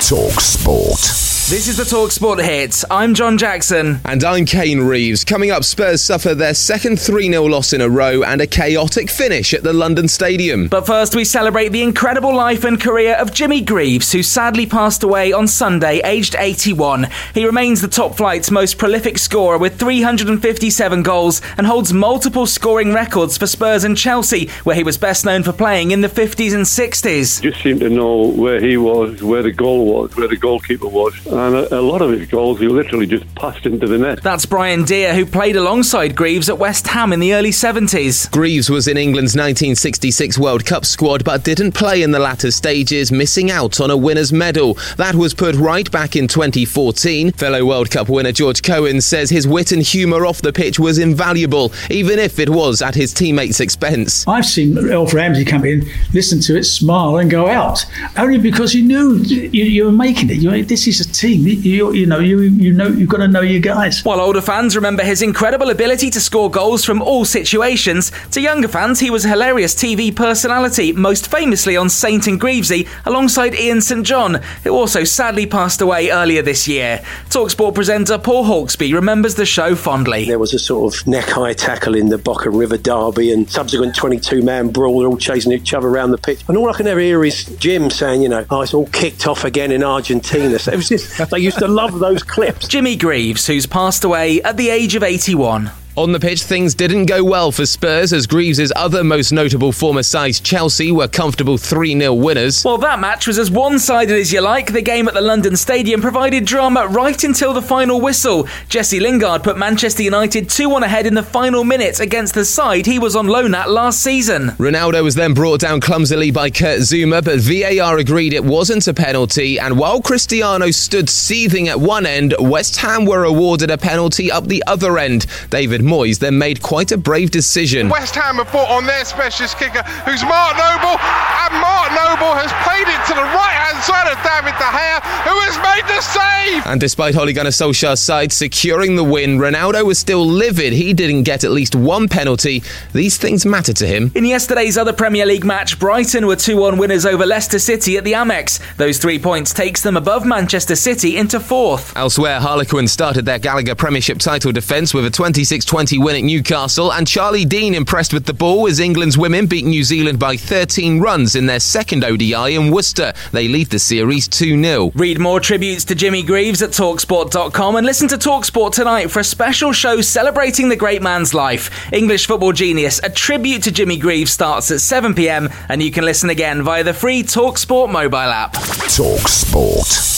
Talk Sport. This is the Talk Sport Hits. I'm John Jackson. And I'm Kane Reeves. Coming up, Spurs suffer their second 3 0 loss in a row and a chaotic finish at the London Stadium. But first, we celebrate the incredible life and career of Jimmy Greaves, who sadly passed away on Sunday, aged 81. He remains the top flight's most prolific scorer with 357 goals and holds multiple scoring records for Spurs and Chelsea, where he was best known for playing in the 50s and 60s. just seemed to know where he was, where the goal was, where the goalkeeper was. And a, a lot of his goals, he literally just passed into the net. That's Brian Dear, who played alongside Greaves at West Ham in the early 70s. Greaves was in England's 1966 World Cup squad but didn't play in the latter stages, missing out on a winner's medal. That was put right back in 2014. Fellow World Cup winner George Cohen says his wit and humour off the pitch was invaluable, even if it was at his teammates' expense. I've seen Alf Ramsey come in, listen to it, smile, and go out, only because you knew you, you were making it. You, this is a team. You, you know, you you know, you've got to know your guys. While older fans remember his incredible ability to score goals from all situations, to younger fans, he was a hilarious TV personality, most famously on Saint and Greavesy alongside Ian St John, who also sadly passed away earlier this year. Talksport presenter Paul Hawksbee remembers the show fondly. There was a sort of neck high tackle in the Boca River derby and subsequent 22 man brawl. They're all chasing each other around the pitch. And all I can ever hear is Jim saying, you know, oh, it's all kicked off again in Argentina. So it was just, they used to love those clips. Jimmy Greaves, who's passed away at the age of 81. On the pitch, things didn't go well for Spurs as Greaves' other most notable former sides, Chelsea, were comfortable 3 0 winners. Well, that match was as one sided as you like. The game at the London Stadium provided drama right until the final whistle. Jesse Lingard put Manchester United 2 1 ahead in the final minutes against the side he was on loan at last season. Ronaldo was then brought down clumsily by Kurt Zouma, but VAR agreed it wasn't a penalty. And while Cristiano stood seething at one end, West Ham were awarded a penalty up the other end. David Moyes then made quite a brave decision. West Ham have brought on their specialist kicker, who's Mark Noble, and Mark Noble has played it to the right hand side of David De Gea, who has made the save. And despite Ole Gunnar Solskjaer's side securing the win, Ronaldo was still livid. He didn't get at least one penalty. These things matter to him. In yesterday's other Premier League match, Brighton were 2 1 winners over Leicester City at the Amex. Those three points takes them above Manchester City into fourth. Elsewhere, Harlequins started their Gallagher Premiership title defence with a 26 20 win at Newcastle, and Charlie Dean impressed with the ball as England's women beat New Zealand by 13 runs in their second ODI in Worcester. They lead the series 2 0. Read more tributes to Jimmy Greaves at Talksport.com and listen to Talksport tonight for a special show celebrating the great man's life. English football genius, a tribute to Jimmy Greaves starts at 7 pm, and you can listen again via the free Talksport mobile app. Talk Sport.